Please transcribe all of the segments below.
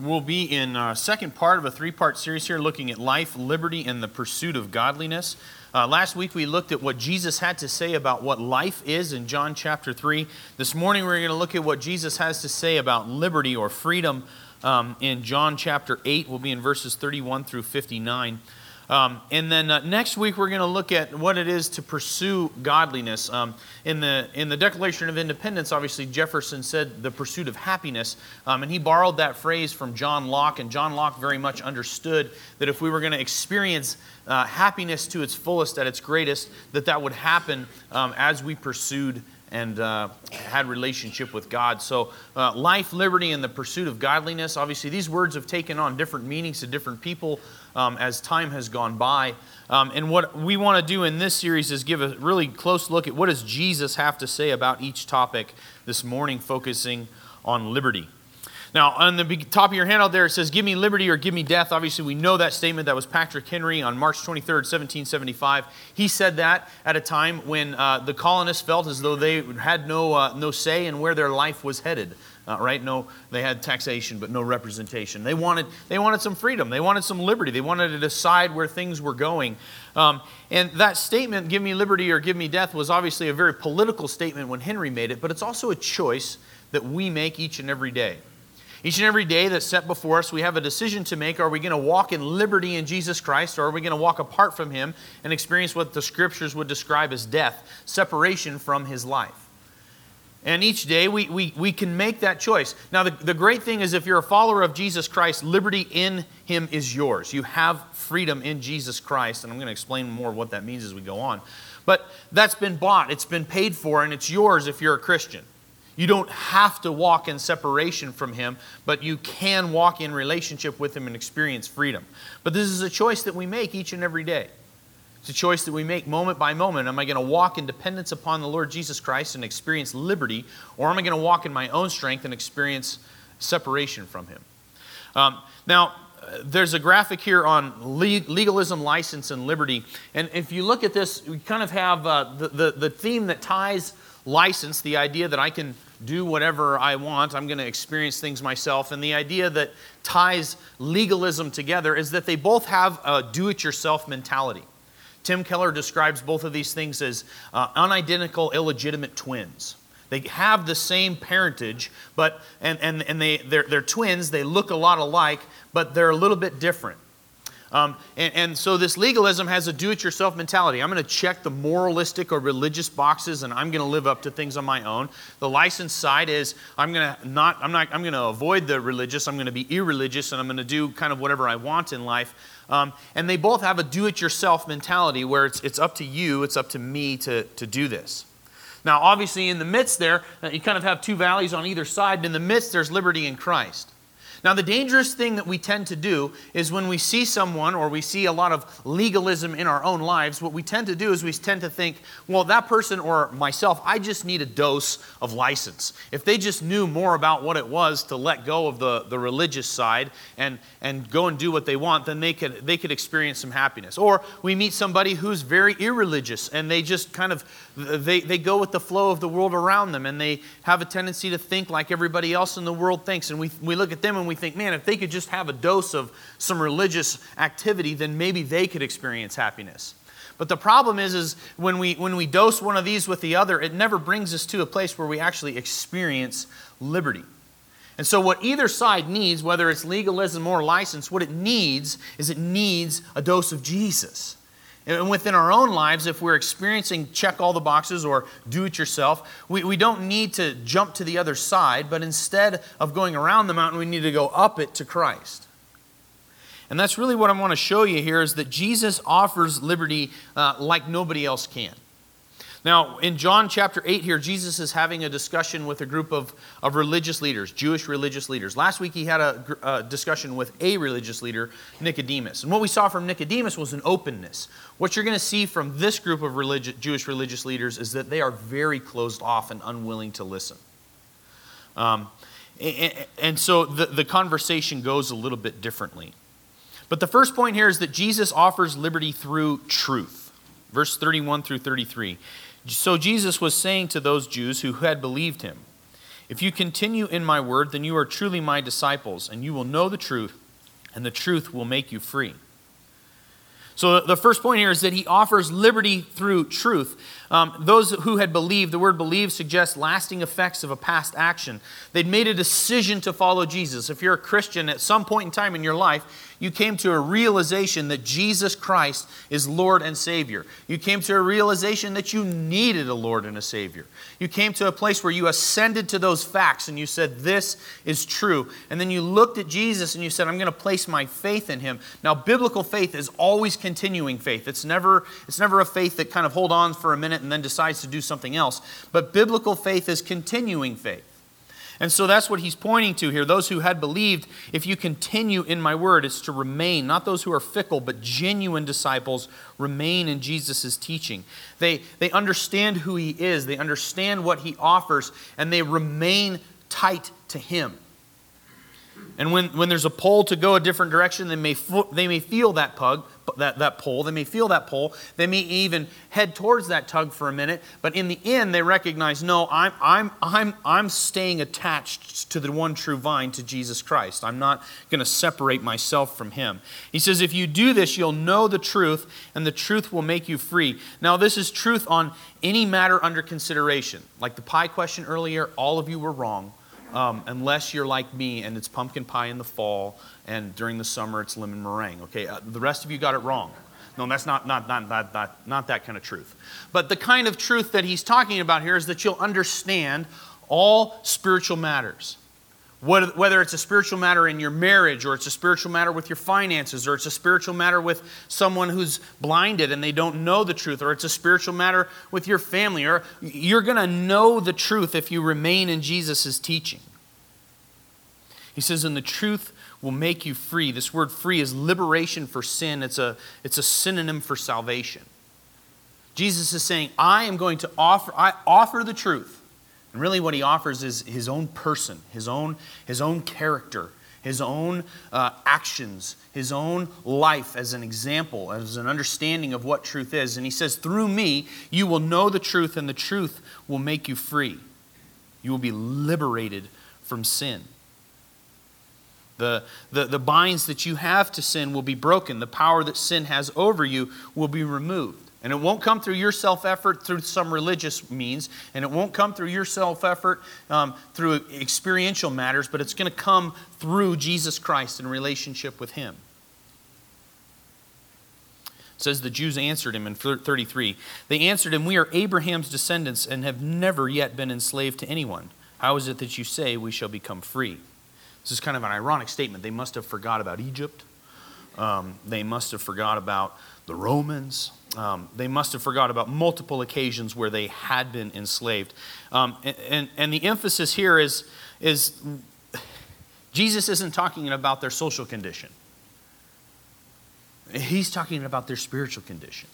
we'll be in uh, second part of a three-part series here, looking at life, liberty, and the pursuit of godliness. Uh, last week we looked at what Jesus had to say about what life is in John chapter 3. This morning we're going to look at what Jesus has to say about liberty or freedom um, in John chapter 8. We'll be in verses 31 through 59. Um, and then uh, next week we're going to look at what it is to pursue godliness. Um, in the in the Declaration of Independence, obviously Jefferson said the pursuit of happiness, um, and he borrowed that phrase from John Locke. And John Locke very much understood that if we were going to experience uh, happiness to its fullest, at its greatest, that that would happen um, as we pursued and uh, had relationship with God. So, uh, life, liberty, and the pursuit of godliness. Obviously, these words have taken on different meanings to different people um, as time has gone by. Um, and what we want to do in this series is give a really close look at what does Jesus have to say about each topic this morning, focusing on liberty. Now, on the top of your handout there, it says, Give me liberty or give me death. Obviously, we know that statement. That was Patrick Henry on March 23rd, 1775. He said that at a time when uh, the colonists felt as though they had no, uh, no say in where their life was headed. Uh, right? No, they had taxation, but no representation. They wanted, they wanted some freedom. They wanted some liberty. They wanted to decide where things were going. Um, and that statement, give me liberty or give me death, was obviously a very political statement when Henry made it, but it's also a choice that we make each and every day. Each and every day that's set before us, we have a decision to make. Are we going to walk in liberty in Jesus Christ, or are we going to walk apart from Him and experience what the scriptures would describe as death, separation from His life? And each day we, we, we can make that choice. Now, the, the great thing is if you're a follower of Jesus Christ, liberty in Him is yours. You have freedom in Jesus Christ, and I'm going to explain more what that means as we go on. But that's been bought, it's been paid for, and it's yours if you're a Christian. You don't have to walk in separation from Him, but you can walk in relationship with Him and experience freedom. But this is a choice that we make each and every day. It's a choice that we make moment by moment. Am I going to walk in dependence upon the Lord Jesus Christ and experience liberty, or am I going to walk in my own strength and experience separation from Him? Um, now, there's a graphic here on legalism, license, and liberty. And if you look at this, we kind of have uh, the, the, the theme that ties license, the idea that I can do whatever I want, I'm going to experience things myself. And the idea that ties legalism together is that they both have a do it yourself mentality. Tim Keller describes both of these things as uh, unidentical, illegitimate twins. They have the same parentage, but and, and, and they, they're, they're twins, they look a lot alike, but they're a little bit different. Um, and, and, so this legalism has a do-it-yourself mentality. I'm going to check the moralistic or religious boxes, and I'm going to live up to things on my own. The license side is I'm going to not I'm not I'm going to avoid the religious. I'm going to be irreligious, and I'm going to do kind of whatever I want in life. Um, and they both have a do-it-yourself mentality where it's it's up to you, it's up to me to to do this. Now, obviously, in the midst there, uh, you kind of have two valleys on either side. But in the midst, there's liberty in Christ. Now, the dangerous thing that we tend to do is when we see someone or we see a lot of legalism in our own lives, what we tend to do is we tend to think, well, that person or myself, I just need a dose of license. If they just knew more about what it was to let go of the, the religious side and, and go and do what they want, then they could, they could experience some happiness. Or we meet somebody who's very irreligious and they just kind of they, they go with the flow of the world around them and they have a tendency to think like everybody else in the world thinks. And we, we look at them and we think, man, if they could just have a dose of some religious activity, then maybe they could experience happiness. But the problem is, is when we, when we dose one of these with the other, it never brings us to a place where we actually experience liberty. And so, what either side needs, whether it's legalism or license, what it needs is it needs a dose of Jesus. And within our own lives, if we're experiencing check all the boxes or do it yourself, we, we don't need to jump to the other side, but instead of going around the mountain, we need to go up it to Christ. And that's really what I want to show you here is that Jesus offers liberty uh, like nobody else can. Now, in John chapter 8 here, Jesus is having a discussion with a group of, of religious leaders, Jewish religious leaders. Last week, he had a, a discussion with a religious leader, Nicodemus. And what we saw from Nicodemus was an openness. What you're going to see from this group of religious, Jewish religious leaders is that they are very closed off and unwilling to listen. Um, and, and so the, the conversation goes a little bit differently. But the first point here is that Jesus offers liberty through truth. Verse 31 through 33. So Jesus was saying to those Jews who had believed him, If you continue in my word, then you are truly my disciples, and you will know the truth, and the truth will make you free. So, the first point here is that he offers liberty through truth. Um, those who had believed, the word believe suggests lasting effects of a past action. They'd made a decision to follow Jesus. If you're a Christian at some point in time in your life, you came to a realization that Jesus Christ is Lord and Savior. You came to a realization that you needed a Lord and a Savior. You came to a place where you ascended to those facts and you said, This is true. And then you looked at Jesus and you said, I'm going to place my faith in Him. Now, biblical faith is always continuing faith. It's never, it's never a faith that kind of hold on for a minute and then decides to do something else. But biblical faith is continuing faith. And so that's what he's pointing to here. Those who had believed, if you continue in my word, it's to remain. Not those who are fickle, but genuine disciples remain in Jesus' teaching. They, they understand who he is, they understand what he offers, and they remain tight to him. And when, when there's a pull to go a different direction, they may, they may feel that pug, that, that pull. They may feel that pull. They may even head towards that tug for a minute. But in the end, they recognize no, I'm, I'm, I'm, I'm staying attached to the one true vine, to Jesus Christ. I'm not going to separate myself from him. He says, if you do this, you'll know the truth, and the truth will make you free. Now, this is truth on any matter under consideration. Like the pie question earlier, all of you were wrong. Um, unless you're like me and it's pumpkin pie in the fall and during the summer it's lemon meringue. Okay, uh, the rest of you got it wrong. No, that's not, not, not, not, not, not that kind of truth. But the kind of truth that he's talking about here is that you'll understand all spiritual matters. Whether it's a spiritual matter in your marriage, or it's a spiritual matter with your finances, or it's a spiritual matter with someone who's blinded and they don't know the truth, or it's a spiritual matter with your family, or you're going to know the truth if you remain in Jesus' teaching. He says, and the truth will make you free. This word free is liberation for sin, it's a, it's a synonym for salvation. Jesus is saying, I am going to offer, I offer the truth. And really, what he offers is his own person, his own, his own character, his own uh, actions, his own life as an example, as an understanding of what truth is. And he says, Through me, you will know the truth, and the truth will make you free. You will be liberated from sin. The, the, the binds that you have to sin will be broken. The power that sin has over you will be removed. And it won't come through your self effort through some religious means, and it won't come through your self effort um, through experiential matters, but it's going to come through Jesus Christ in relationship with Him. It says the Jews answered him in 33. They answered him, We are Abraham's descendants and have never yet been enslaved to anyone. How is it that you say we shall become free? This is kind of an ironic statement. They must have forgot about Egypt. Um, they must have forgot about the Romans. Um, they must have forgot about multiple occasions where they had been enslaved. Um, and, and, and the emphasis here is, is Jesus isn't talking about their social condition, he's talking about their spiritual condition.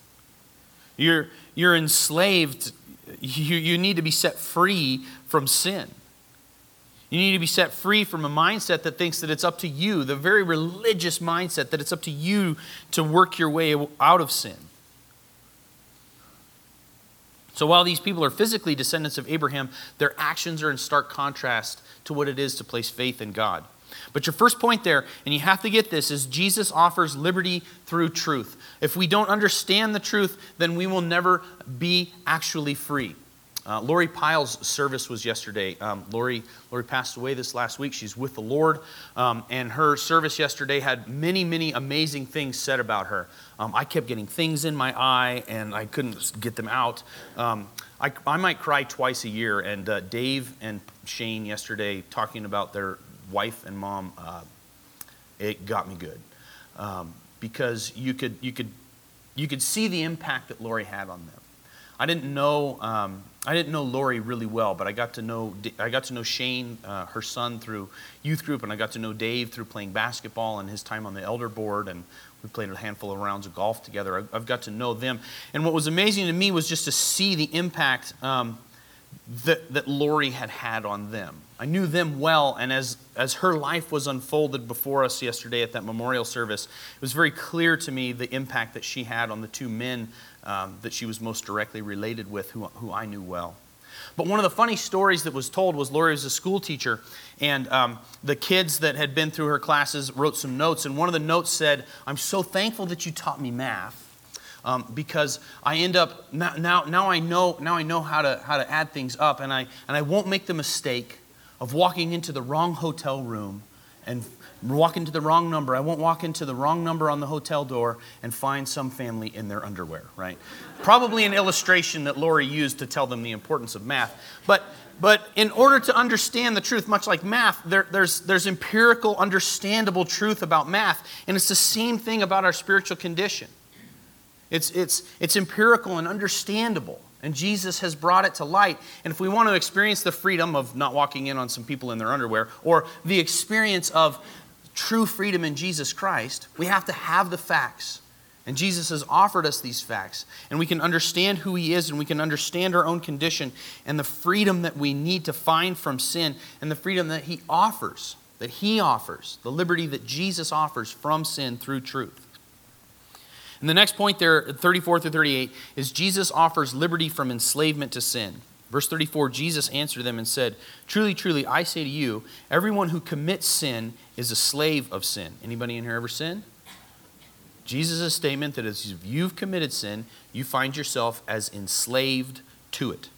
You're, you're enslaved, you, you need to be set free from sin. You need to be set free from a mindset that thinks that it's up to you, the very religious mindset that it's up to you to work your way out of sin. So while these people are physically descendants of Abraham, their actions are in stark contrast to what it is to place faith in God. But your first point there, and you have to get this, is Jesus offers liberty through truth. If we don't understand the truth, then we will never be actually free. Uh, Lori Pyle's service was yesterday. Um, Lori, Lori passed away this last week. She's with the Lord. Um, and her service yesterday had many, many amazing things said about her. Um, I kept getting things in my eye and I couldn't get them out. Um, I, I, might cry twice a year. And uh, Dave and Shane yesterday talking about their wife and mom, uh, it got me good. Um, because you could, you, could, you could see the impact that Lori had on them. I didn't know um, I didn't know Lori really well, but I got to know I got to know Shane, uh, her son, through youth group, and I got to know Dave through playing basketball and his time on the elder board, and we played a handful of rounds of golf together. I've got to know them, and what was amazing to me was just to see the impact um, that that Lori had had on them. I knew them well, and as as her life was unfolded before us yesterday at that memorial service, it was very clear to me the impact that she had on the two men um, that she was most directly related with, who, who I knew well. But one of the funny stories that was told was Lori was a school teacher, and um, the kids that had been through her classes wrote some notes, and one of the notes said, I'm so thankful that you taught me math. Um, because I end up now, now, now I know now I know how to how to add things up and I and I won't make the mistake of walking into the wrong hotel room and walk into the wrong number. I won't walk into the wrong number on the hotel door and find some family in their underwear, right? Probably an illustration that Lori used to tell them the importance of math. But, but in order to understand the truth, much like math, there, there's, there's empirical, understandable truth about math. And it's the same thing about our spiritual condition. It's, it's, it's empirical and understandable. And Jesus has brought it to light. And if we want to experience the freedom of not walking in on some people in their underwear, or the experience of true freedom in Jesus Christ, we have to have the facts. And Jesus has offered us these facts. And we can understand who He is and we can understand our own condition and the freedom that we need to find from sin and the freedom that He offers, that He offers, the liberty that Jesus offers from sin through truth. And the next point there, 34 through 38, is Jesus offers liberty from enslavement to sin. Verse 34 Jesus answered them and said, Truly, truly, I say to you, everyone who commits sin is a slave of sin. Anybody in here ever sin? Jesus' statement that if you've committed sin, you find yourself as enslaved to it.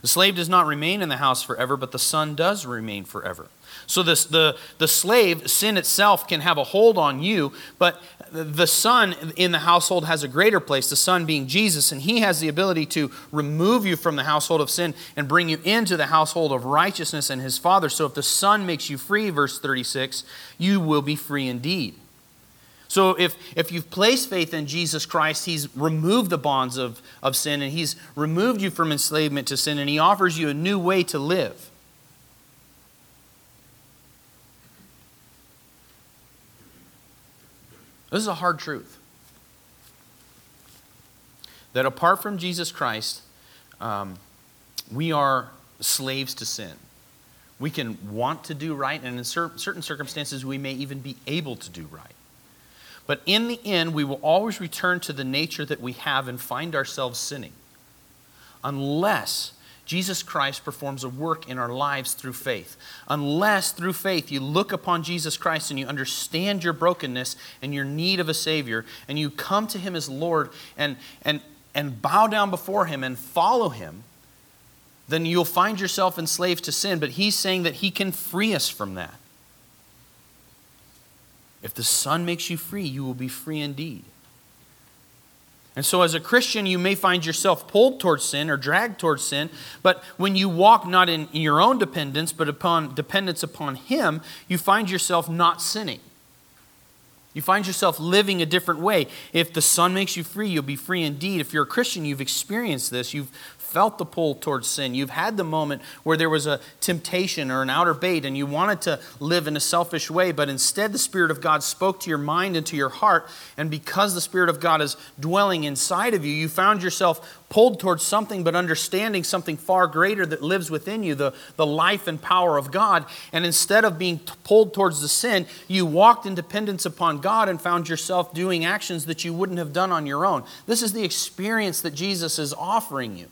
The slave does not remain in the house forever, but the son does remain forever. So this, the, the slave, sin itself, can have a hold on you, but the son in the household has a greater place, the son being Jesus, and he has the ability to remove you from the household of sin and bring you into the household of righteousness and his father. So if the son makes you free, verse 36, you will be free indeed. So if, if you've placed faith in Jesus Christ, he's removed the bonds of, of sin and he's removed you from enslavement to sin and he offers you a new way to live. This is a hard truth. That apart from Jesus Christ, um, we are slaves to sin. We can want to do right, and in certain circumstances, we may even be able to do right. But in the end, we will always return to the nature that we have and find ourselves sinning. Unless Jesus Christ performs a work in our lives through faith. Unless through faith you look upon Jesus Christ and you understand your brokenness and your need of a Savior, and you come to Him as Lord and, and, and bow down before Him and follow Him, then you'll find yourself enslaved to sin. But He's saying that He can free us from that. If the Son makes you free, you will be free indeed. And so, as a Christian, you may find yourself pulled towards sin or dragged towards sin, but when you walk not in your own dependence, but upon dependence upon Him, you find yourself not sinning. You find yourself living a different way. If the Son makes you free, you'll be free indeed. If you're a Christian, you've experienced this. You've felt the pull towards sin. You've had the moment where there was a temptation or an outer bait and you wanted to live in a selfish way, but instead the Spirit of God spoke to your mind and to your heart. And because the Spirit of God is dwelling inside of you, you found yourself pulled towards something, but understanding something far greater that lives within you, the, the life and power of God. And instead of being pulled towards the sin, you walked in dependence upon God and found yourself doing actions that you wouldn't have done on your own. This is the experience that Jesus is offering you.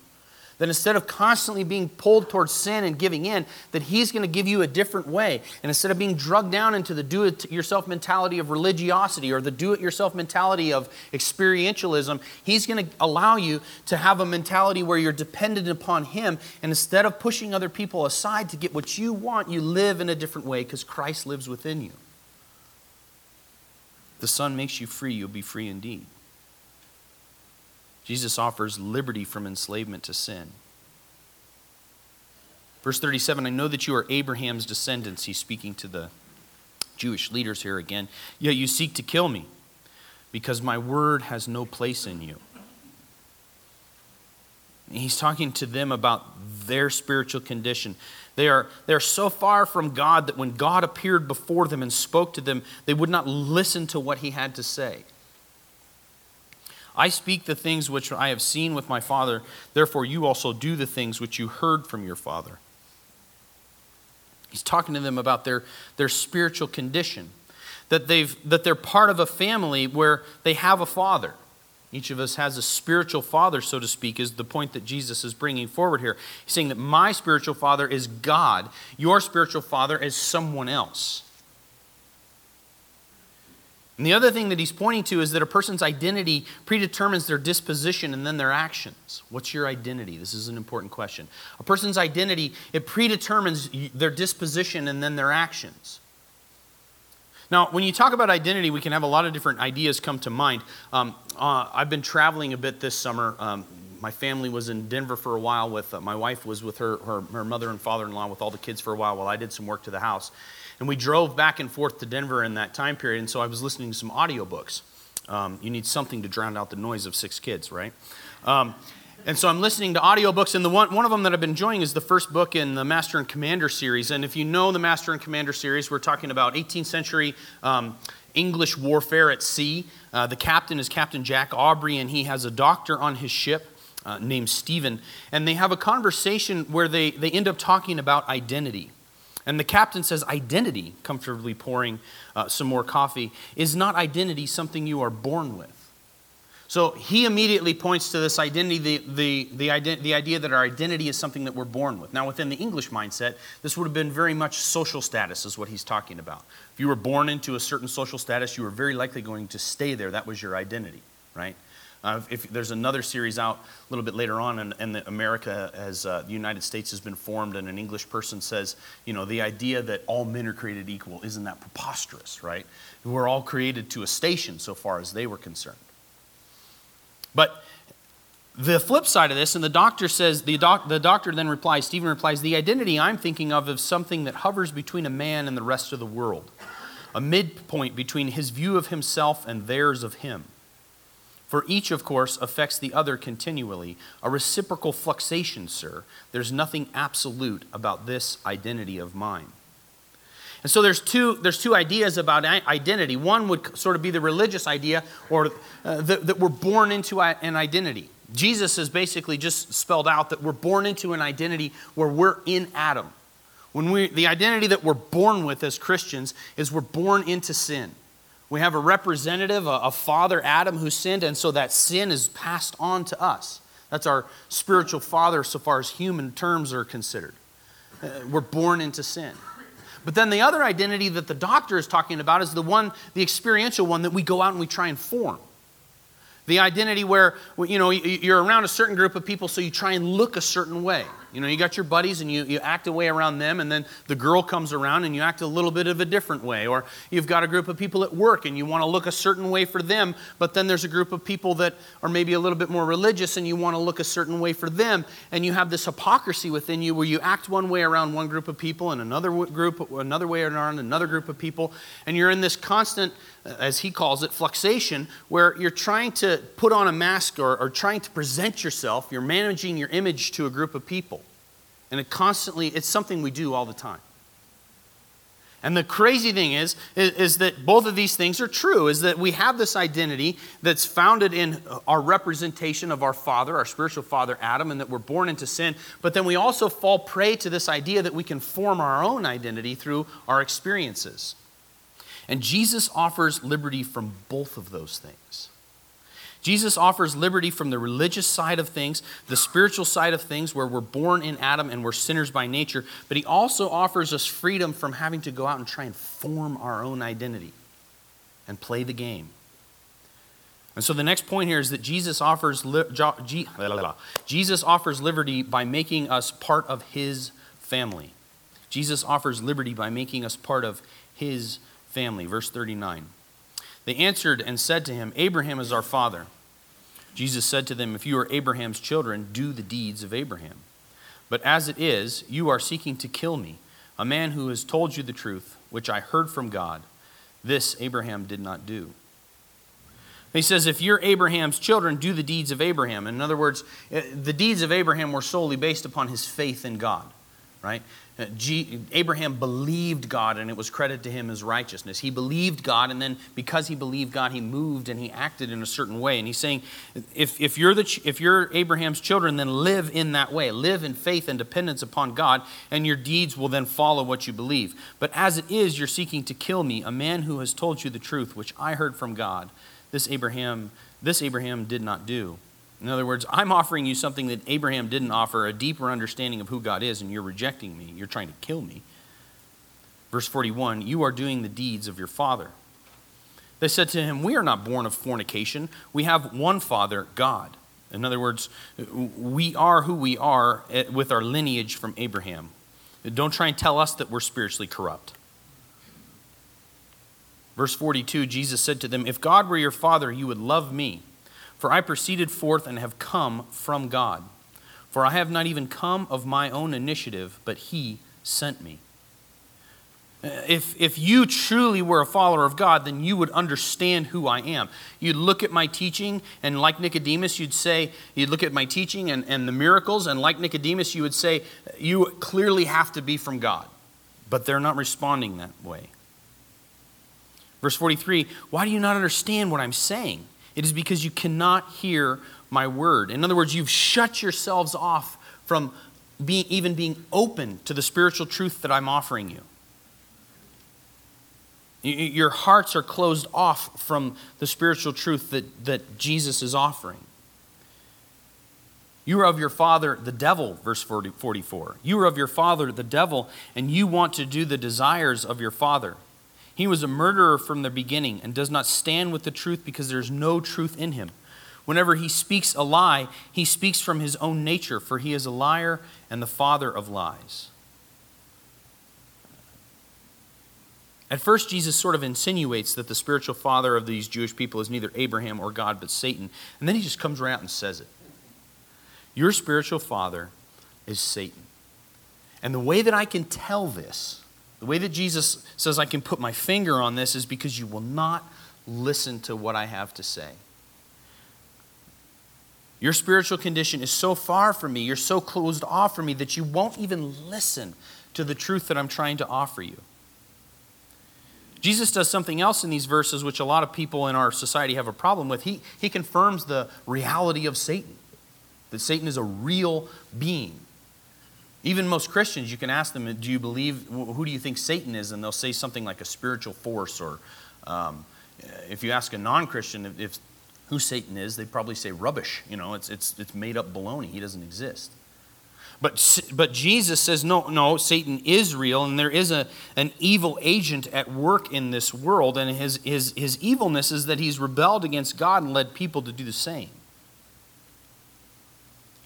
That instead of constantly being pulled towards sin and giving in, that He's going to give you a different way. And instead of being drugged down into the do it yourself mentality of religiosity or the do it yourself mentality of experientialism, He's going to allow you to have a mentality where you're dependent upon Him. And instead of pushing other people aside to get what you want, you live in a different way because Christ lives within you. The Son makes you free, you'll be free indeed. Jesus offers liberty from enslavement to sin. Verse 37 I know that you are Abraham's descendants. He's speaking to the Jewish leaders here again. Yet you seek to kill me because my word has no place in you. He's talking to them about their spiritual condition. They are, they are so far from God that when God appeared before them and spoke to them, they would not listen to what he had to say. I speak the things which I have seen with my Father, therefore you also do the things which you heard from your Father. He's talking to them about their, their spiritual condition, that, they've, that they're part of a family where they have a father. Each of us has a spiritual father, so to speak, is the point that Jesus is bringing forward here. He's saying that my spiritual father is God, your spiritual father is someone else. And the other thing that he's pointing to is that a person's identity predetermines their disposition and then their actions. What's your identity? This is an important question. A person's identity, it predetermines their disposition and then their actions. Now, when you talk about identity, we can have a lot of different ideas come to mind. Um, uh, I've been traveling a bit this summer. Um, my family was in Denver for a while with, uh, my wife was with her, her, her mother and father in law with all the kids for a while while I did some work to the house. And we drove back and forth to Denver in that time period, and so I was listening to some audiobooks. Um, you need something to drown out the noise of six kids, right? Um, and so I'm listening to audiobooks, and the one, one of them that I've been enjoying is the first book in the Master and Commander series. And if you know the Master and Commander series, we're talking about 18th century um, English warfare at sea. Uh, the captain is Captain Jack Aubrey, and he has a doctor on his ship uh, named Stephen. And they have a conversation where they, they end up talking about identity. And the captain says, Identity, comfortably pouring uh, some more coffee, is not identity something you are born with. So he immediately points to this identity, the, the, the, ident- the idea that our identity is something that we're born with. Now, within the English mindset, this would have been very much social status, is what he's talking about. If you were born into a certain social status, you were very likely going to stay there. That was your identity, right? Uh, if there's another series out a little bit later on, and, and America as uh, the United States has been formed, and an English person says, you know, the idea that all men are created equal isn't that preposterous, right? We're all created to a station so far as they were concerned. But the flip side of this, and the doctor says, the, doc, the doctor then replies, Stephen replies, the identity I'm thinking of is something that hovers between a man and the rest of the world, a midpoint between his view of himself and theirs of him. For each, of course, affects the other continually. A reciprocal fluxation, sir. There's nothing absolute about this identity of mine. And so there's two, there's two ideas about identity. One would sort of be the religious idea, or uh, that, that we're born into an identity. Jesus has basically just spelled out that we're born into an identity where we're in Adam. When we, the identity that we're born with as Christians is we're born into sin. We have a representative, a, a father, Adam, who sinned, and so that sin is passed on to us. That's our spiritual father so far as human terms are considered. Uh, we're born into sin. But then the other identity that the doctor is talking about is the one, the experiential one that we go out and we try and form. The identity where, you know, you're around a certain group of people, so you try and look a certain way. You know, you got your buddies and you, you act a way around them, and then the girl comes around and you act a little bit of a different way. Or you've got a group of people at work and you want to look a certain way for them, but then there's a group of people that are maybe a little bit more religious and you want to look a certain way for them. And you have this hypocrisy within you where you act one way around one group of people and another group, another way around another group of people. And you're in this constant, as he calls it, fluxation, where you're trying to put on a mask or, or trying to present yourself, you're managing your image to a group of people. And it constantly, it's something we do all the time. And the crazy thing is, is, is, that both of these things are true, is that we have this identity that's founded in our representation of our father, our spiritual father, Adam, and that we're born into sin. But then we also fall prey to this idea that we can form our own identity through our experiences. And Jesus offers liberty from both of those things. Jesus offers liberty from the religious side of things, the spiritual side of things, where we're born in Adam and we're sinners by nature, but he also offers us freedom from having to go out and try and form our own identity and play the game. And so the next point here is that Jesus offers, Jesus offers liberty by making us part of his family. Jesus offers liberty by making us part of his family. Verse 39. They answered and said to him, Abraham is our father. Jesus said to them, If you are Abraham's children, do the deeds of Abraham. But as it is, you are seeking to kill me, a man who has told you the truth, which I heard from God. This Abraham did not do. He says, if you're Abraham's children, do the deeds of Abraham. In other words, eh, the deeds of Abraham were solely based upon his faith in God, right? Uh, Abraham believed God and it was credited to him as righteousness. He believed God, and then because he believed God, he moved and he acted in a certain way. And he's saying, if, if, you're, the, if you're Abraham's children, then live in that way. Live in faith and dependence upon God, and your deeds will then follow what you believe. But as it is, you're seeking to kill me, a man who has told you the truth, which I heard from God. this Abraham, this Abraham did not do. In other words, I'm offering you something that Abraham didn't offer, a deeper understanding of who God is, and you're rejecting me. You're trying to kill me. Verse 41 You are doing the deeds of your father. They said to him, We are not born of fornication. We have one Father, God. In other words, we are who we are eh, with our lineage from Abraham. Don't try and tell us that we're spiritually corrupt. Verse 42 Jesus said to them, If God were your Father, you would love me, for I proceeded forth and have come from God. For I have not even come of my own initiative, but He sent me. If, if you truly were a follower of God, then you would understand who I am. You'd look at my teaching, and like Nicodemus, you'd say, you'd look at my teaching and, and the miracles, and like Nicodemus, you would say, you clearly have to be from God. But they're not responding that way. Verse 43 Why do you not understand what I'm saying? It is because you cannot hear my word. In other words, you've shut yourselves off from being, even being open to the spiritual truth that I'm offering you. Your hearts are closed off from the spiritual truth that, that Jesus is offering. You are of your father, the devil, verse 40, 44. You are of your father, the devil, and you want to do the desires of your father. He was a murderer from the beginning and does not stand with the truth because there is no truth in him. Whenever he speaks a lie, he speaks from his own nature, for he is a liar and the father of lies. At first, Jesus sort of insinuates that the spiritual father of these Jewish people is neither Abraham or God, but Satan. And then he just comes right out and says it. Your spiritual father is Satan. And the way that I can tell this, the way that Jesus says I can put my finger on this, is because you will not listen to what I have to say. Your spiritual condition is so far from me, you're so closed off from me, that you won't even listen to the truth that I'm trying to offer you. Jesus does something else in these verses, which a lot of people in our society have a problem with. He, he confirms the reality of Satan, that Satan is a real being. Even most Christians, you can ask them, Do you believe, who do you think Satan is? And they'll say something like a spiritual force. Or um, if you ask a non Christian if, if, who Satan is, they probably say rubbish. You know, it's, it's, it's made up baloney. He doesn't exist. But, but Jesus says, no, no, Satan is real, and there is a, an evil agent at work in this world, and his, his, his evilness is that he's rebelled against God and led people to do the same.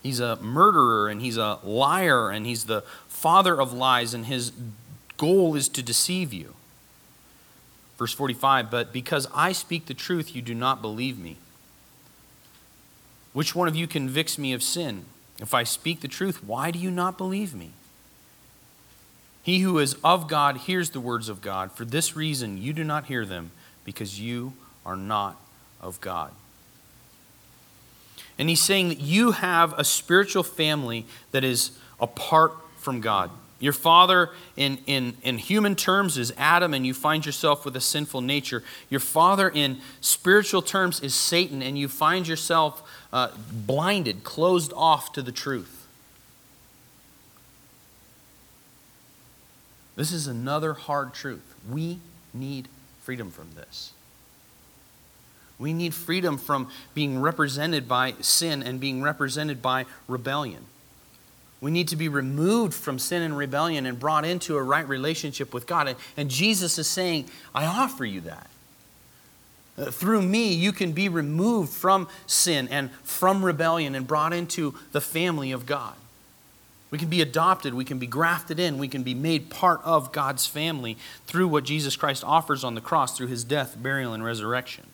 He's a murderer, and he's a liar, and he's the father of lies, and his goal is to deceive you. Verse 45 But because I speak the truth, you do not believe me. Which one of you convicts me of sin? If I speak the truth, why do you not believe me? He who is of God hears the words of God. For this reason, you do not hear them, because you are not of God. And he's saying that you have a spiritual family that is apart from God. Your father, in, in, in human terms, is Adam, and you find yourself with a sinful nature. Your father, in spiritual terms, is Satan, and you find yourself uh, blinded, closed off to the truth. This is another hard truth. We need freedom from this. We need freedom from being represented by sin and being represented by rebellion. We need to be removed from sin and rebellion and brought into a right relationship with God. And Jesus is saying, I offer you that. Uh, through me, you can be removed from sin and from rebellion and brought into the family of God. We can be adopted, we can be grafted in, we can be made part of God's family through what Jesus Christ offers on the cross through his death, burial, and resurrection.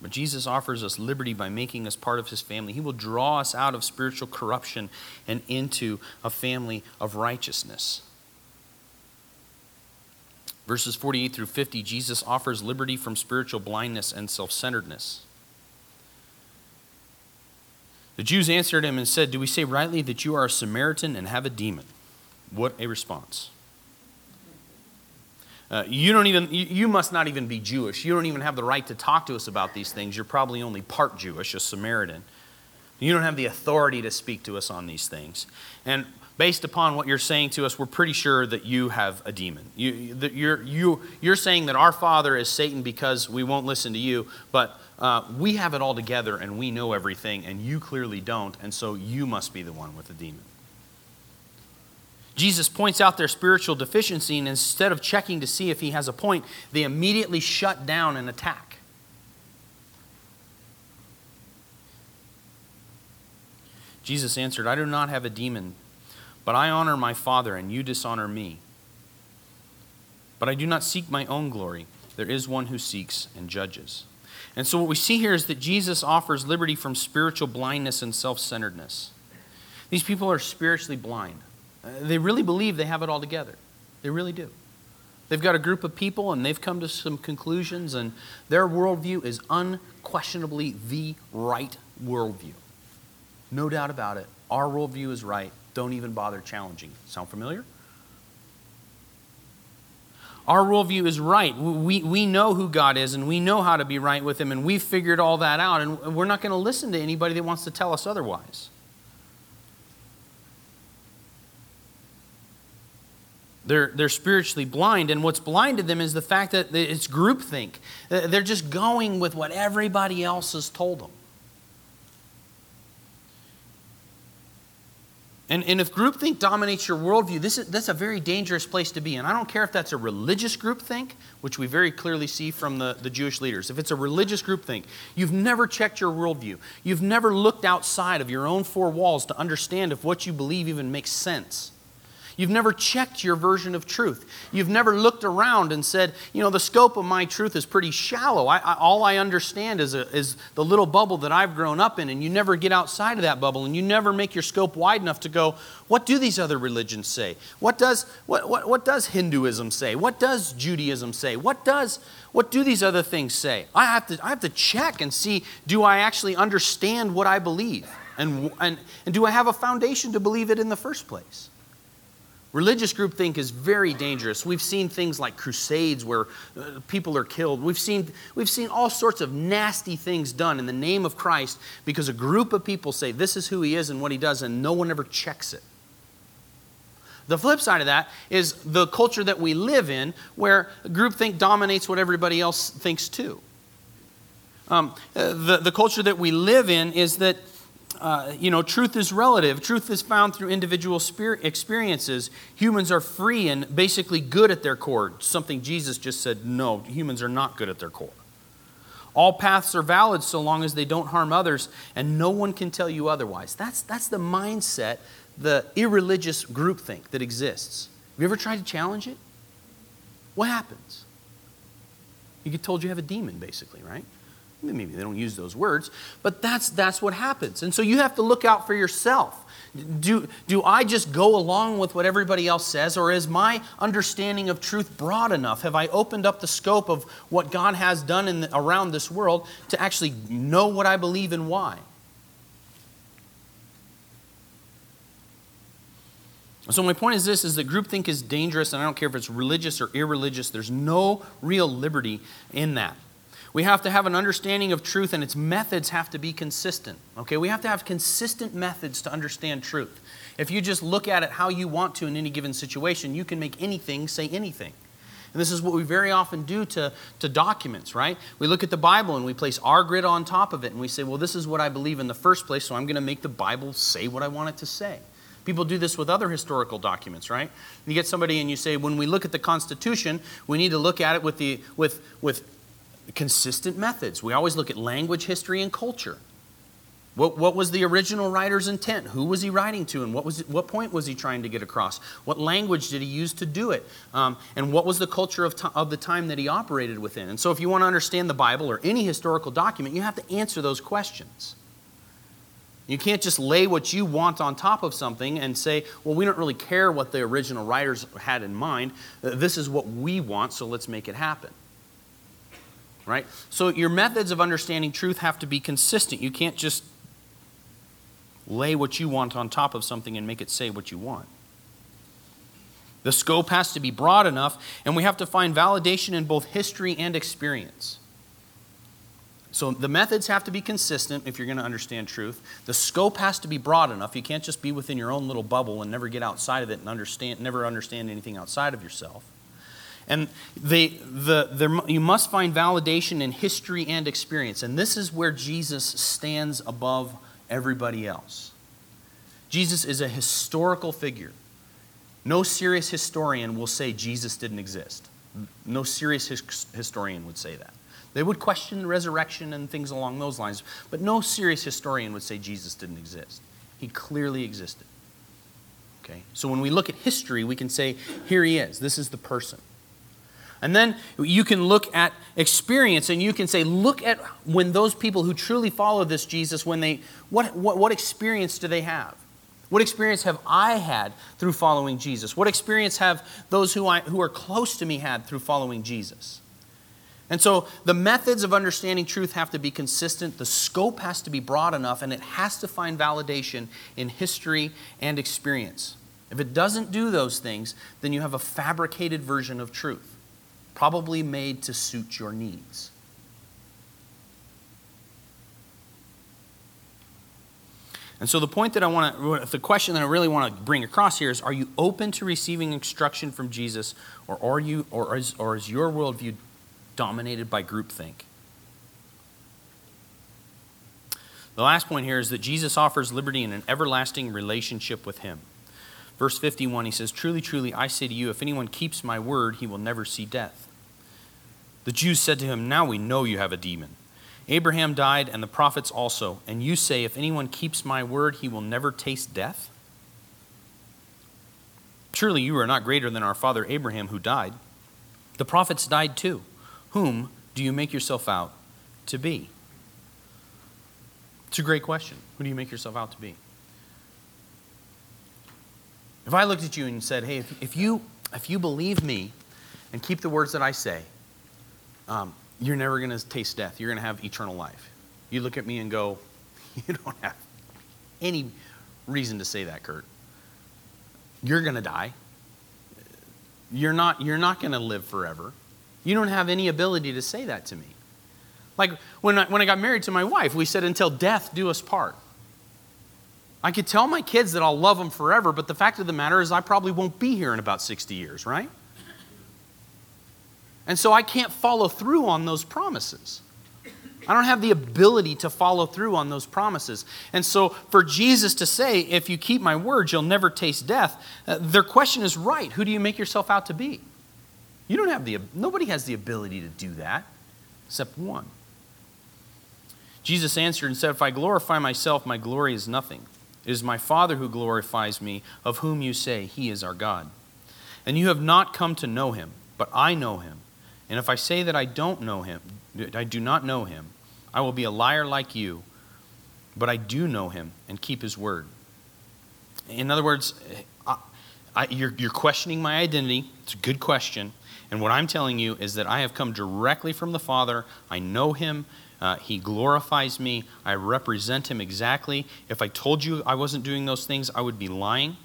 But Jesus offers us liberty by making us part of his family. He will draw us out of spiritual corruption and into a family of righteousness. Verses 48 through 50, Jesus offers liberty from spiritual blindness and self centeredness. The Jews answered him and said, Do we say rightly that you are a Samaritan and have a demon? What a response. Uh, you don't even you, must not even be jewish you don't even have the right to talk to us about these things you're probably only part jewish a samaritan You don't have the authority to speak to us on these things. And based upon what you're saying to us, we're pretty sure that you have a demon. You, you're, you, you're saying that our father is Satan because we won't listen to you, but uh, we have it all together and we know everything, and you clearly don't, and so you must be the one with the demon. Jesus points out their spiritual deficiency, and instead of checking to see if he has a point, they immediately shut down and attack. Jesus answered, I do not have a demon, but I honor my Father, and you dishonor me. But I do not seek my own glory. There is one who seeks and judges. And so, what we see here is that Jesus offers liberty from spiritual blindness and self centeredness. These people are spiritually blind. Uh, they really believe they have it all together. They really do. They've got a group of people and they've come to some conclusions, and their worldview is unquestionably the right worldview. No doubt about it. Our worldview is right. Don't even bother challenging. Sound familiar? Our worldview is right. We, we know who God is and we know how to be right with Him, and we've figured all that out, and we're not going to listen to anybody that wants to tell us otherwise. They're, they're spiritually blind, and what's blinded them is the fact that it's groupthink. They're just going with what everybody else has told them. And, and if groupthink dominates your worldview, this is, that's a very dangerous place to be. And I don't care if that's a religious groupthink, which we very clearly see from the, the Jewish leaders. If it's a religious groupthink, you've never checked your worldview. You've never looked outside of your own four walls to understand if what you believe even makes sense. You've never checked your version of truth. You've never looked around and said, you know, the scope of my truth is pretty shallow. I, I, all I understand is, a, is the little bubble that I've grown up in, and you never get outside of that bubble, and you never make your scope wide enough to go, what do these other religions say? What does, what, what, what does Hinduism say? What does Judaism say? What, does, what do these other things say? I have, to, I have to check and see, do I actually understand what I believe? And, and, and do I have a foundation to believe it in the first place? Religious groupthink is very dangerous. We've seen things like crusades where uh, people are killed. We've seen, we've seen all sorts of nasty things done in the name of Christ because a group of people say this is who he is and what he does, and no one ever checks it. The flip side of that is the culture that we live in where groupthink dominates what everybody else thinks too. Um, uh, the, the culture that we live in is that uh, you know, truth is relative. Truth is found through individual experiences. Humans are free and basically good at their core. Something Jesus just said no, humans are not good at their core. All paths are valid so long as they don't harm others, and no one can tell you otherwise. That's, that's the mindset, the irreligious groupthink that exists. Have you ever tried to challenge it? What happens? You get told you have a demon, basically, right? Maybe they don't use those words, but that's, that's what happens. And so you have to look out for yourself. Do, do I just go along with what everybody else says, or is my understanding of truth broad enough? Have I opened up the scope of what God has done in around this world to actually know what I believe and why? So my point is this is that groupthink is dangerous, and I don't care if it's religious or irreligious, there's no real liberty in that. We have to have an understanding of truth, and its methods have to be consistent. Okay, we have to have consistent methods to understand truth. If you just look at it how you want to in any given situation, you can make anything say anything. And this is what we very often do to, to documents, right? We look at the Bible and we place our grid on top of it and we say, well, this is what I believe in the first place, so I'm going to make the Bible say what I want it to say. People do this with other historical documents, right? You get somebody and you say, when we look at the Constitution, we need to look at it with, the, with, with consistent methods. We always look at language, history, and culture. What, what was the original writer's intent? Who was he writing to, and what, was what point was he trying to get across? What language did he use to do it? Um, and what was the culture of, of the time that he operated within? And so, if you want to understand the Bible or any historical document, you have to answer those questions. You can't just lay what you want on top of something and say, well, we don't really care what the original writers had in mind. This is what we want, so let's make it happen right? So your methods of understanding truth have to be consistent. You can't just lay what you want on top of something and make it say what you want. The scope has to be broad enough, and we have to find validation in both history and experience. So the methods have to be consistent if you're going to understand truth. The scope has to be broad enough. You can't just be within your own little bubble and never get outside of it and understand, never understand anything outside of yourself. And they, the, you must find validation in history and experience. And this is where Jesus stands above everybody else. Jesus is a historical figure. No serious historian will say Jesus didn't exist. No serious his- historian would say that. They would question the resurrection and things along those lines, but no serious historian would say Jesus didn't exist. He clearly existed. Okay? So when we look at history, we can say, here he is. This is the person. And then you can look at experience and you can say, look at when those people who truly follow this Jesus, when they, what, what, what experience do they have? What experience have I had through following Jesus? What experience have those who, I, who are close to me had through following Jesus? And so the methods of understanding truth have to be consistent, the scope has to be broad enough, and it has to find validation in history and experience. If it doesn't do those things, then you have a fabricated version of truth, probably made to suit your needs. And so the point that I want to, the question that I really want to bring across here is: Are you open to receiving instruction from Jesus, or are you, or is, or is your worldview dominated by groupthink. The last point here is that Jesus offers liberty in an everlasting relationship with Him. Verse 51, he says, Truly, truly, I say to you, if anyone keeps my word, he will never see death. The Jews said to him, Now we know you have a demon. Abraham died, and the prophets also, and you say, If anyone keeps my word, he will never taste death? Surely you are not greater than our father Abraham, who died. The prophets died too. Whom do you make yourself out to be? It's a great question. Who do you make yourself out to be? If I looked at you and said, hey, if, if you, if you believe me and keep the words that I say, um, you're never going to taste death. You're going to have eternal life. You look at me and go, you don't have any reason to say that, Kurt. You're going to die. You're not, you're not going to live forever. You don't have any ability to say that to me. Like when I, when I got married to my wife, we said, until death do us part. I could tell my kids that I'll love them forever, but the fact of the matter is, I probably won't be here in about 60 years, right? And so I can't follow through on those promises. I don't have the ability to follow through on those promises. And so for Jesus to say, if you keep my words, you'll never taste death, uh, their question is right. Who do you make yourself out to be? You don't have the, nobody has the ability to do that except one. Jesus answered and said, If I glorify myself, my glory is nothing. It is my Father who glorifies me, of whom you say, He is our God. And you have not come to know him, but I know him. And if I say that I don't know him, I do not know him, I will be a liar like you, but I do know him and keep his word. In other words, I, I, you're, you're questioning my identity. It's a good question. And what I'm telling you is that I have come directly from the Father. I know him. Uh, he glorifies me. I represent him exactly. If I told you I wasn't doing those things, I would be lying.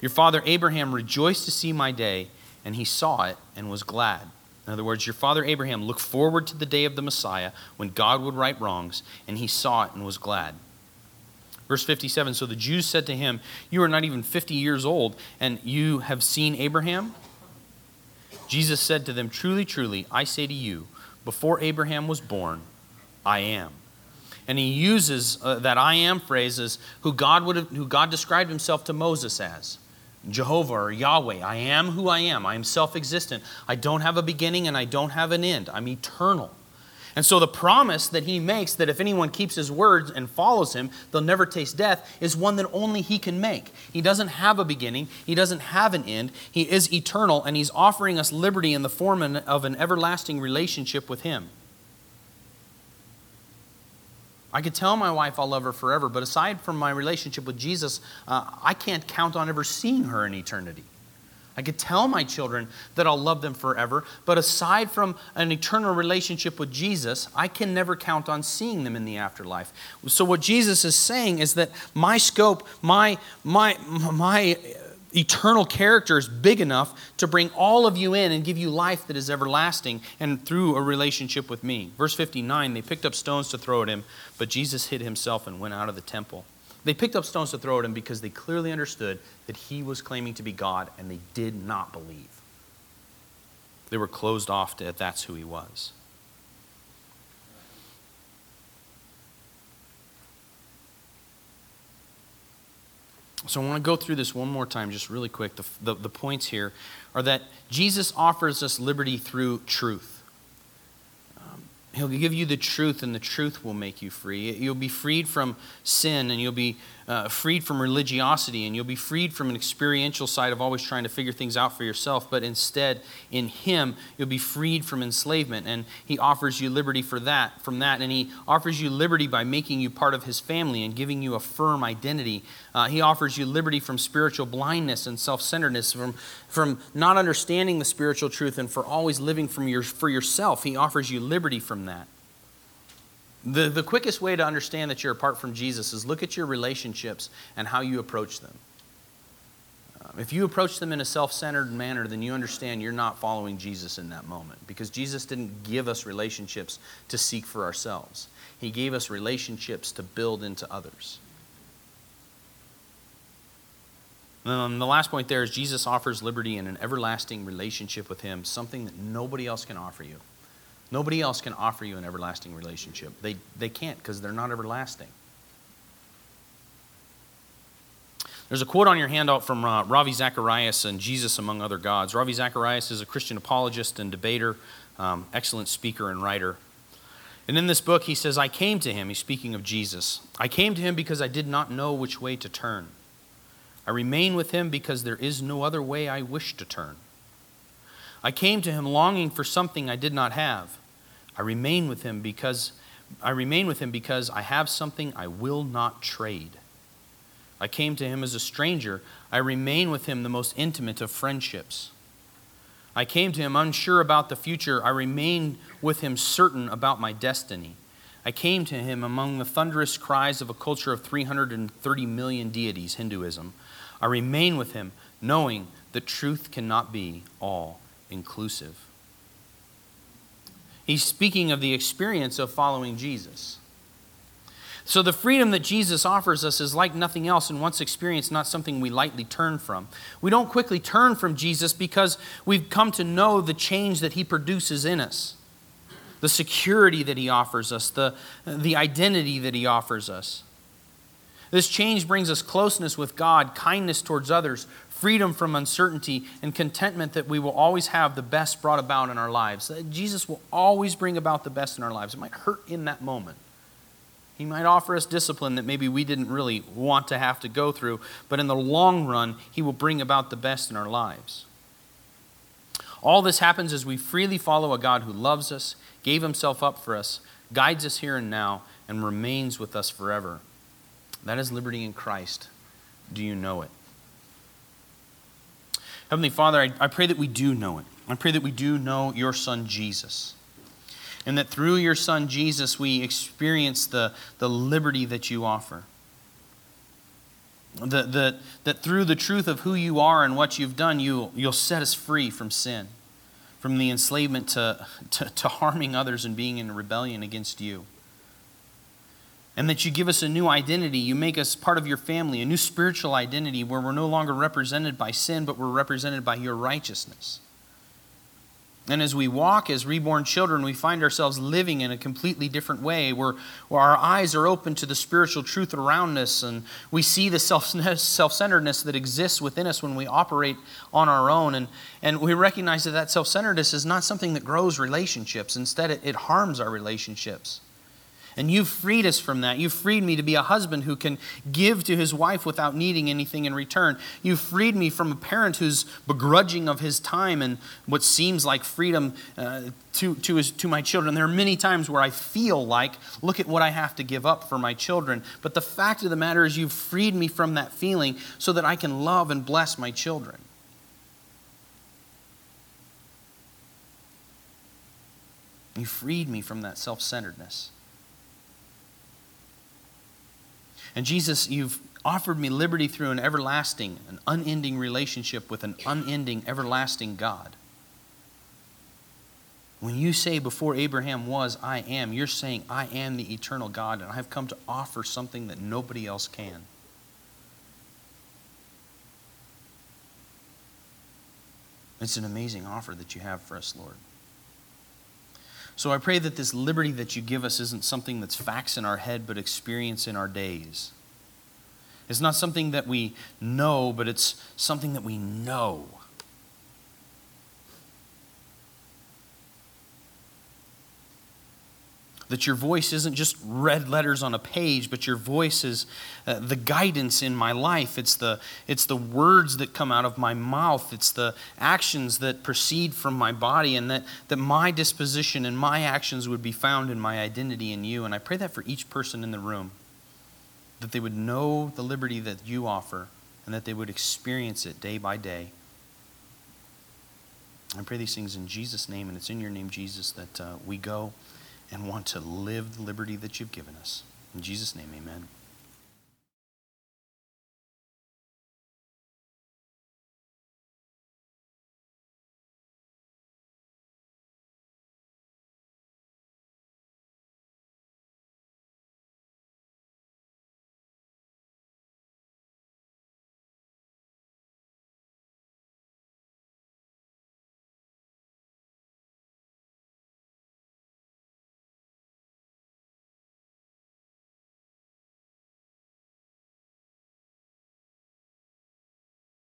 Your father Abraham rejoiced to see my day, and he saw it and was glad. In other words, your father Abraham looked forward to the day of the Messiah when God would right wrongs, and he saw it and was glad. Verse 57 So the Jews said to him, You are not even 50 years old, and you have seen Abraham? Jesus said to them, Truly, truly, I say to you, before Abraham was born, I am. And he uses uh, that I am phrase as who God, would have, who God described himself to Moses as. Jehovah or Yahweh, I am who I am. I am self existent. I don't have a beginning and I don't have an end. I'm eternal. And so the promise that he makes that if anyone keeps his words and follows him, they'll never taste death is one that only he can make. He doesn't have a beginning, he doesn't have an end. He is eternal, and he's offering us liberty in the form of an everlasting relationship with him. I could tell my wife I'll love her forever, but aside from my relationship with Jesus, uh, I can't count on ever seeing her in eternity. I could tell my children that I'll love them forever, but aside from an eternal relationship with Jesus, I can never count on seeing them in the afterlife. So what Jesus is saying is that my scope, my my my eternal character is big enough to bring all of you in and give you life that is everlasting and through a relationship with me. Verse 59 they picked up stones to throw at him, but Jesus hid himself and went out of the temple. They picked up stones to throw at him because they clearly understood that he was claiming to be God and they did not believe. They were closed off to that's who he was. So I want to go through this one more time, just really quick. The, the, the, points here are that Jesus offers us liberty through truth. Um, he'll give you the truth, and the truth will make you free. You'll be freed from sin, and you'll be uh, freed from religiosity and you'll be freed from an experiential side of always trying to figure things out for yourself, but instead, in Him, you'll be freed from enslavement. And He offers you liberty for that, from that. And He offers you liberty by making you part of His family and giving you a firm identity. Uh, he offers you liberty from spiritual blindness and self centeredness, from, from not understanding the spiritual truth and for always living from your, for yourself. He offers you liberty from that. The, the quickest way to understand that you're apart from Jesus is look at your relationships and how you approach them. Um, if you approach them in a self centered manner, then you understand you're not following Jesus in that moment because Jesus didn't give us relationships to seek for ourselves, He gave us relationships to build into others. And the last point there is Jesus offers liberty in an everlasting relationship with Him, something that nobody else can offer you. Nobody else can offer you an everlasting relationship. They, they can't because they're not everlasting. There's a quote on your handout from uh, Ravi Zacharias and Jesus Among Other Gods. Ravi Zacharias is a Christian apologist and debater, um, excellent speaker and writer. And in this book, he says, I came to him, he's speaking of Jesus. I came to him because I did not know which way to turn. I remain with him because there is no other way I wish to turn. I came to him longing for something I did not have. I remain with him because I remain with him because I have something I will not trade. I came to him as a stranger. I remain with him the most intimate of friendships. I came to him unsure about the future. I remain with him certain about my destiny. I came to him among the thunderous cries of a culture of 330 million deities, Hinduism. I remain with him knowing that truth cannot be all inclusive. He's speaking of the experience of following Jesus. So, the freedom that Jesus offers us is like nothing else, and once experienced, not something we lightly turn from. We don't quickly turn from Jesus because we've come to know the change that he produces in us, the security that he offers us, the, the identity that he offers us. This change brings us closeness with God, kindness towards others, freedom from uncertainty, and contentment that we will always have the best brought about in our lives. That Jesus will always bring about the best in our lives. It might hurt in that moment. He might offer us discipline that maybe we didn't really want to have to go through, but in the long run, He will bring about the best in our lives. All this happens as we freely follow a God who loves us, gave Himself up for us, guides us here and now, and remains with us forever. That is liberty in Christ. Do you know it? Heavenly Father, I, I pray that we do know it. I pray that we do know your Son, Jesus. And that through your Son, Jesus, we experience the, the liberty that you offer. That, that, that through the truth of who you are and what you've done, you, you'll set us free from sin, from the enslavement to, to, to harming others and being in rebellion against you and that you give us a new identity. You make us part of your family, a new spiritual identity where we're no longer represented by sin, but we're represented by your righteousness. And as we walk as reborn children, we find ourselves living in a completely different way where, where our eyes are open to the spiritual truth around us and we see the self centeredness that exists within us when we operate on our own. And, and we recognize that that self centeredness is not something that grows relationships, instead, it, it harms our relationships. And you've freed us from that. You've freed me to be a husband who can give to his wife without needing anything in return. You've freed me from a parent who's begrudging of his time and what seems like freedom uh, to, to, his, to my children. There are many times where I feel like, look at what I have to give up for my children. But the fact of the matter is, you've freed me from that feeling so that I can love and bless my children. You freed me from that self centeredness. And Jesus, you've offered me liberty through an everlasting, an unending relationship with an unending, everlasting God. When you say, Before Abraham was, I am, you're saying, I am the eternal God, and I've come to offer something that nobody else can. It's an amazing offer that you have for us, Lord. So I pray that this liberty that you give us isn't something that's facts in our head, but experience in our days. It's not something that we know, but it's something that we know. That your voice isn't just red letters on a page, but your voice is uh, the guidance in my life. It's the, it's the words that come out of my mouth. It's the actions that proceed from my body, and that, that my disposition and my actions would be found in my identity in you. And I pray that for each person in the room, that they would know the liberty that you offer, and that they would experience it day by day. I pray these things in Jesus' name, and it's in your name, Jesus, that uh, we go and want to live the liberty that you've given us. In Jesus' name, amen.